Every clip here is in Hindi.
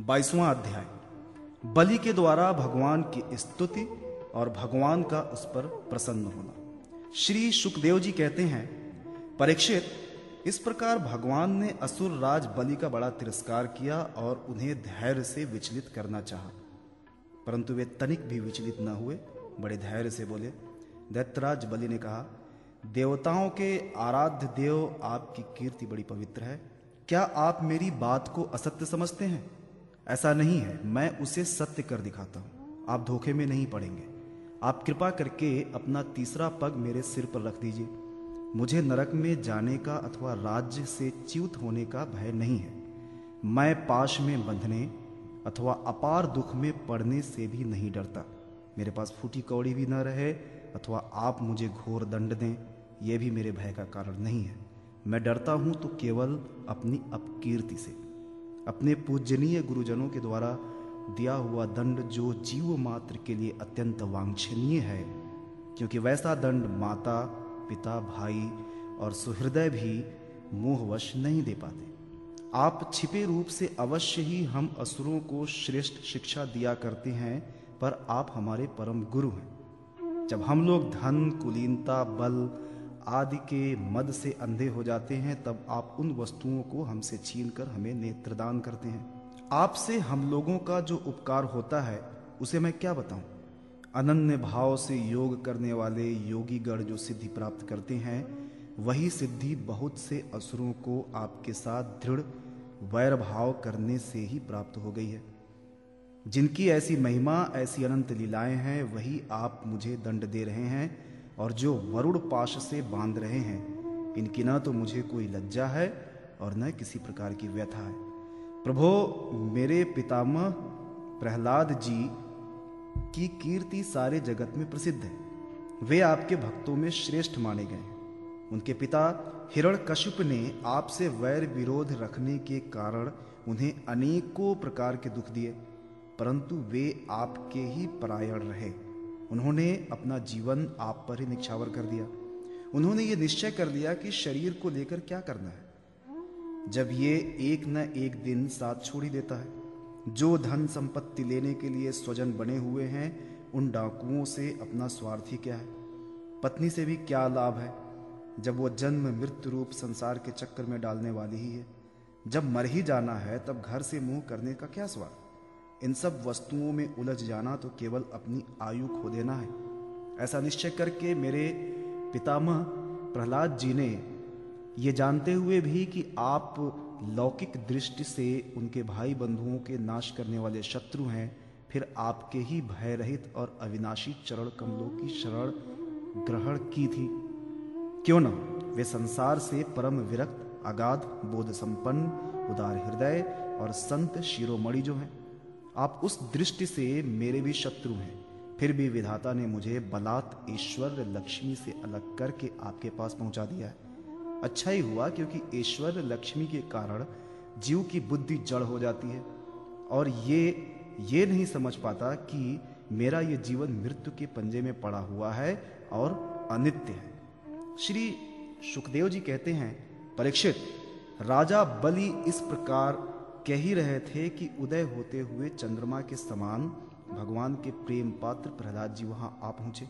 बाईसवां अध्याय। बलि के द्वारा भगवान की स्तुति और भगवान का उस पर प्रसन्न होना। श्री सुखदेव जी कहते हैं, परीक्षित, इस प्रकार भगवान ने असुर राज बलि का बड़ा तिरस्कार किया और उन्हें धैर्य से विचलित करना चाहा। परंतु वे तनिक भी विचलित न हुए, बड़े धैर्य से बोले, दैत्यराज बलि ने कहा, देवताओं के आराध्य देव आपकी कीर्ति बड़ी पवित्र है। क्या आप मेरी बात को असत्य समझते हैं? ऐसा नहीं है। मैं उसे सत्य कर दिखाता हूँ। आप धोखे में नहीं पड़ेंगे। आप कृपा करके अपना तीसरा पग मेरे सिर पर रख दीजिए। मुझे नरक में जाने का अथवा राज्य से च्युत होने का भय नहीं है। मैं पाश में बंधने अथवा अपार दुख में पड़ने से भी नहीं डरता। मेरे पास फूटी कौड़ी भी न रहे अथवा आप मुझे घोर दंड दें यह भी मेरे भय का कारण नहीं है। मैं डरता हूँ तो केवल अपनी अपकीर्ति से। अपने पूजनीय गुरुजनों के द्वारा दिया हुआ दंड जो जीव मात्र के लिए अत्यंत वांछनीय है, क्योंकि वैसा दंड माता, पिता, भाई और सुहृदय भी मोहवश नहीं दे पाते। आप छिपे रूप से अवश्य ही हम असुरों को श्रेष्ठ शिक्षा दिया करते हैं, पर आप हमारे परम गुरु हैं। जब हम लोग धन, कुलीनता, बल आदि के मद से अंधे हो जाते हैं, तब आप उन वस्तुओं को हमसे छीनकर हमें नेत्रदान करते हैं। आपसे हम लोगों का जो उपकार होता है, उसे मैं क्या बताऊँ? अनन्य भाव से योग करने वाले योगी गण जो सिद्धि प्राप्त करते हैं, वही सिद्धि बहुत से असुरों को आपके साथ दृढ़, वैर भाव करने से ही प्राप्त हो गई है। जिनकी ऐसी महिमा, ऐसी अनंत लीलाएँ हैं, वही आप मुझे दंड दे रहे हैं। और जो वरुण पाश से बाँध रहे हैं, इनकी न तो मुझे कोई लज्जा है और न किसी प्रकार की व्यथा है। प्रभो, मेरे पितामह प्रहलाद जी की कीर्ति सारे जगत में प्रसिद्ध है। वे आपके भक्तों में श्रेष्ठ माने गए हैं। उनके पिता हिरण कश्यप ने आपसे वैर विरोध रखने के कारण उन्हें अनेकों प्रकार के दुख दिए, परंतु वे आपके ही परायण रहे। उन्होंने अपना जीवन आप पर ही निछावर कर दिया। उन्होंने ये निश्चय कर लिया कि शरीर को लेकर क्या करना है। जब ये एक न एक दिन साथ छोड़ ही देता है, जो धन संपत्ति लेने के लिए स्वजन बने हुए हैं, उन डाकुओं से अपना स्वार्थ ही क्या है? पत्नी से भी क्या लाभ है, जब वो जन्म मृत्यु रूप संसार के चक्कर में डालने वाली ही है? जब मर ही जाना है, तब घर से मुँह करने का क्या स्वार्थ? इन सब वस्तुओं में उलझ जाना तो केवल अपनी आयु खो देना है। ऐसा निश्चय करके मेरे पितामह प्रहलाद जी ने ये जानते हुए भी कि आप लौकिक दृष्टि से उनके भाई बंधुओं के नाश करने वाले शत्रु हैं, फिर आपके ही भय रहित और अविनाशी चरण कमलों की शरण ग्रहण की थी। क्यों न? वे संसार से परम विरक्त, अगाध बोध संपन्न उदार हृदय और संत शिरोमणि जो हैं। आप उस दृष्टि से मेरे भी शत्रु हैं। फिर भी विधाता ने मुझे बलात् ईश्वर लक्ष्मी से अलग करके आपके पास पहुँचा दिया है। अच्छा ही हुआ क्योंकि ईश्वर लक्ष्मी के कारण जीव की बुद्धि जड़ हो जाती है। और ये ये नहीं समझ पाता कि मेरा ये जीवन मृत्यु के पंजे में पड़ा हुआ है और अनित्य है। श्री सुखदेव जी कहते हैं, परीक्षित, राजा बलि इस प्रकार कह ही रहे थे कि उदय होते हुए चंद्रमा के समान भगवान के प्रेम पात्र प्रहलाद जी वहाँ आ पहुँचे।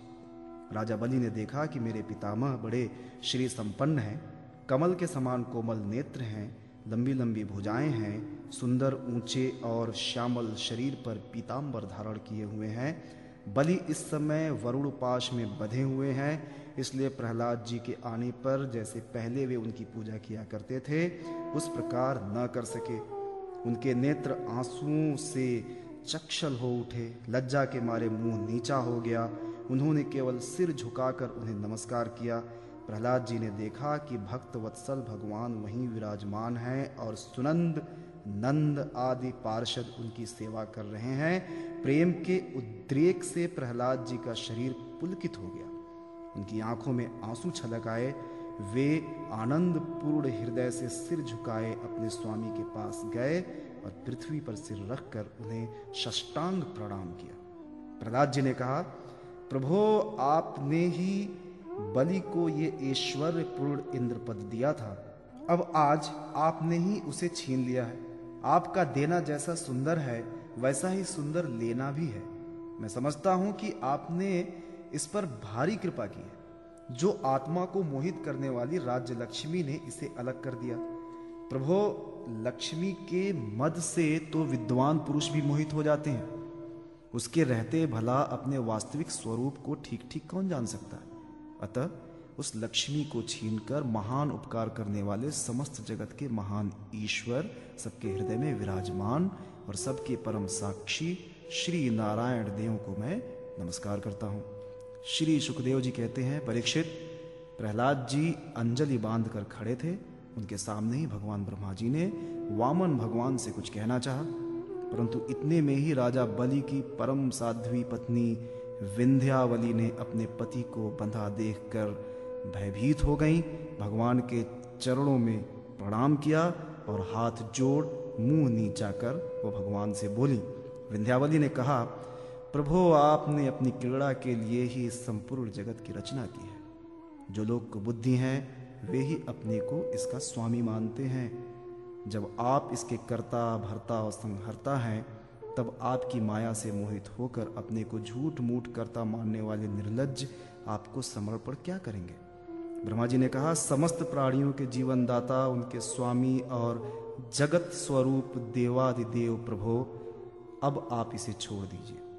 राजा बलि ने देखा कि मेरे पितामह बड़े श्री संपन्न हैं, कमल के समान कोमल नेत्र हैं लंबी लंबी भुजाएँ हैं, सुंदर ऊँचे और श्यामल शरीर पर पीताम्बर धारण किए हुए हैं। बलि इस समय वरुण पाश में बधे हुए हैं, इसलिए प्रहलाद जी के आने पर जैसे पहले वे उनकी पूजा किया करते थे, उस प्रकार न कर सके। उनके नेत्र आंसुओं से चक्षल हो उठे, लज्जा के मारे मुँह नीचा हो गया। उन्होंने केवल सिर झुकाकर उन्हें नमस्कार किया। प्रहलाद जी ने देखा कि भक्त वत्सल भगवान वहीं विराजमान हैं और सुनंद, नंद आदि पार्षद उनकी सेवा कर रहे हैं। प्रेम के उद्रेक से प्रहलाद जी का शरीर पुलकित हो गया। उनकी आँखों में आँसू छलक आए। वे आनंद पूर्ण हृदय से सिर झुकाए अपने स्वामी के पास गए और पृथ्वी पर सिर रखकर उन्हें षष्टांग प्रणाम किया। प्रहलाद जी ने कहा, प्रभो, आपने ही बलि को ये ऐश्वर्य पूर्ण इंद्र पद दिया था। अब आज आपने ही उसे छीन लिया है। आपका देना जैसा सुंदर है, वैसा ही सुंदर लेना भी है। मैं समझता हूँ कि आपने इस पर भारी कृपा की है। जो आत्मा को मोहित करने वाली राज्य लक्ष्मी ने इसे अलग कर दिया। प्रभो, लक्ष्मी के मद से तो विद्वान पुरुष भी मोहित हो जाते हैं। उसके रहते भला अपने वास्तविक स्वरूप को ठीक ठीक कौन जान सकता है? अतः उस लक्ष्मी को छीनकर महान उपकार करने वाले समस्त जगत के महान ईश्वर, सबके हृदय में विराजमान और सबके परम साक्षी श्री नारायण देव को मैं नमस्कार करता हूँ। श्री सुखदेव जी कहते हैं, परीक्षित, प्रहलाद जी अंजलि बाँध कर खड़े थे। उनके सामने ही भगवान ब्रह्मा जी ने वामन भगवान से कुछ कहना चाहा। परंतु इतने में ही राजा बलि की परम साध्वी पत्नी विंध्यावली ने अपने पति को बंधा देखकर भयभीत हो गई। भगवान के चरणों में प्रणाम किया और हाथ जोड़ मुँह नीचा कर वो भगवान से बोली, विंध्यावली ने कहा प्रभु, आपने अपनी क्रीड़ा के लिए ही इस संपूर्ण जगत की रचना की है। जो लोग बुद्धि हैं, वे ही अपने को इसका स्वामी मानते हैं। जब आप इसके कर्ता, भरता और संहरता हैं, तब आपकी माया से मोहित होकर अपने को झूठ मूठ करता मानने वाले निर्लज आपको समर्पण क्या करेंगे? ब्रह्मा जी ने कहा, समस्त प्राणियों के जीवन दाता उनके स्वामी और जगत स्वरूप देवादिदेव प्रभो, अब आप इसे छोड़ दीजिए।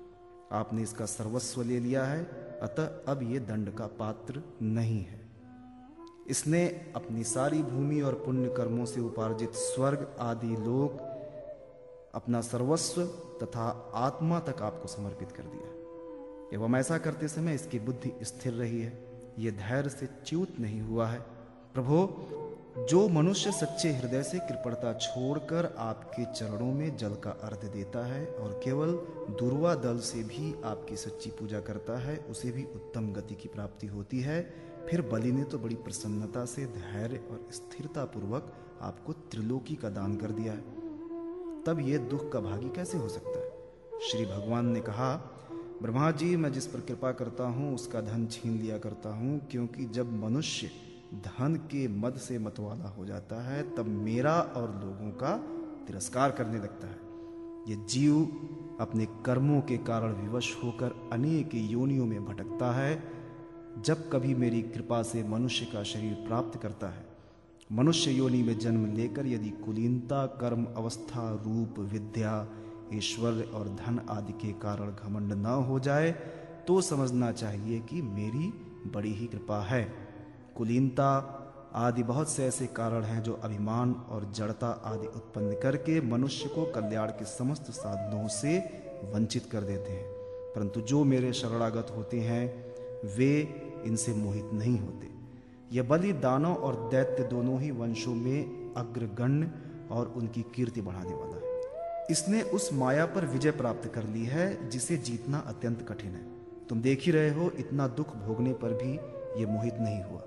आपने इसका सर्वस्व ले लिया है, अतः अब ये दंड का पात्र नहीं है। इसने अपनी सारी भूमि और पुण्य कर्मों से उपार्जित स्वर्ग आदि लोक अपना सर्वस्व तथा आत्मा तक आपको समर्पित कर दिया। एवं ऐसा करते समय इसकी बुद्धि स्थिर रही है। ये धैर्य से च्यूत नहीं हुआ है। प्रभो जो मनुष्य सच्चे हृदय से कृपणता छोड़कर आपके चरणों में जल का अर्थ देता है और केवल दुर्वा दल से भी आपकी सच्ची पूजा करता है, उसे भी उत्तम गति की प्राप्ति होती है। फिर बलि ने तो बड़ी प्रसन्नता से, धैर्य और स्थिरता पूर्वक आपको त्रिलोकी का दान कर दिया है। तब यह दुख का भागी कैसे हो सकता है? श्री भगवान ने कहा, ब्रह्मा जी, मैं जिस पर कृपा करता हूँ, उसका धन छीन लिया करता हूँ, क्योंकि जब मनुष्य धन के मद से मतवाला हो जाता है, तब मेरा और लोगों का तिरस्कार करने लगता है। ये जीव अपने कर्मों के कारण विवश होकर अनेक योनियों में भटकता है, जब कभी मेरी कृपा से मनुष्य का शरीर प्राप्त करता है। मनुष्य योनि में जन्म लेकर यदि कुलीनता, कर्म, अवस्था, रूप, विद्या, ईश्वर और धन आदि के कारण घमंड न हो जाए तो समझना चाहिए कि मेरी बड़ी ही कृपा है। कुलीनता आदि बहुत से ऐसे कारण हैं जो अभिमान और जड़ता आदि उत्पन्न करके मनुष्य को कल्याण के समस्त साधनों से वंचित कर देते हैं। परंतु जो मेरे शरणागत होते हैं, वे इनसे मोहित नहीं होते। यह बलि दानव और दैत्य दोनों ही वंशों में अग्रगण्य और उनकी कीर्ति बढ़ाने वाला है। इसने उस माया पर विजय प्राप्त कर ली है, जिसे जीतना अत्यंत कठिन है। तुम देख ही रहे हो, इतना दुख भोगने पर भी ये मोहित नहीं हुआ।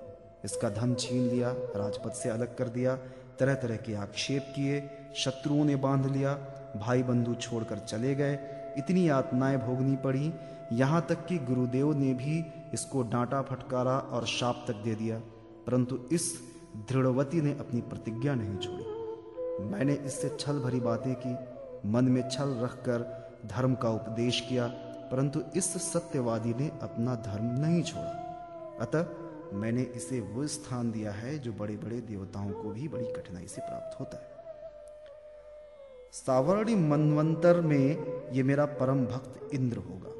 इसका धन छीन लिया, राजपथ से अलग कर दिया तरह तरह के आक्षेप किए, शत्रुओं ने बाँध लिया भाई बंधु छोड़कर चले गए। इतनी यातनाएँ भोगनी पड़ी, यहाँ तक कि गुरुदेव ने भी इसको डांटा, फटकारा और शाप तक दे दिया। परंतु इस दृढ़वती ने अपनी प्रतिज्ञा नहीं छोड़ी। मैंने इससे छल भरी बातें की, मन में छल रखकर धर्म का उपदेश किया, परंतु इस सत्यवादी ने अपना धर्म नहीं छोड़ा। अतः मैंने इसे वो स्थान दिया है जो बड़े बड़े देवताओं को भी बड़ी कठिनाई से प्राप्त होता है। सावर्णी मनवंतर में ये मेरा परम भक्त इंद्र होगा।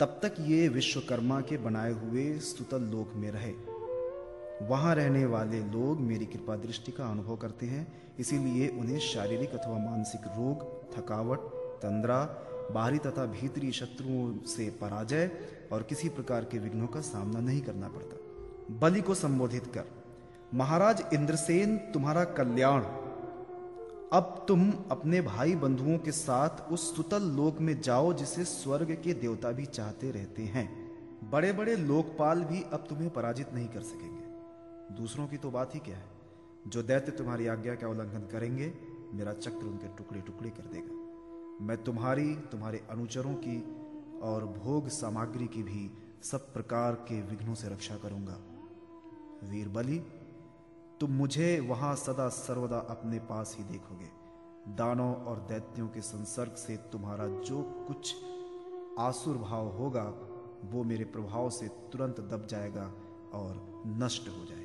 तब तक ये विश्वकर्मा के बनाए हुए सुतल लोक में रहे। वहाँ रहने वाले लोग मेरी कृपा दृष्टि का अनुभव करते हैं, इसीलिए उन्हें शारीरिक अथवा मानसिक रोग, थकावट, तंद्रा बाहरी तथा भीतरी शत्रुओं से पराजय और किसी प्रकार के विघ्नों का सामना नहीं करना पड़ता। बलि को संबोधित कर, महाराज इंद्रसेन, तुम्हारा कल्याण। अब तुम अपने भाई बंधुओं के साथ उस सुतल लोक में जाओ जिसे स्वर्ग के देवता भी चाहते रहते हैं। बड़े बड़े लोकपाल भी अब तुम्हें पराजित नहीं कर सकेंगे। दूसरों की तो बात ही क्या है? जो दैत्य तुम्हारी आज्ञा का उल्लंघन करेंगे, मेरा चक्र उनके टुकड़े टुकड़े कर देगा। मैं तुम्हारी, तुम्हारे अनुचरों की और भोग सामग्री की भी सब प्रकार के विघ्नों से रक्षा करूँगा। वीर बलि, तुम मुझे वहाँ सदा सर्वदा अपने पास ही देखोगे। दानों और दैत्यों के संसर्ग से तुम्हारा जो कुछ आसुर भाव होगा, वो मेरे प्रभाव से तुरंत दब जाएगा और नष्ट हो जाएगा।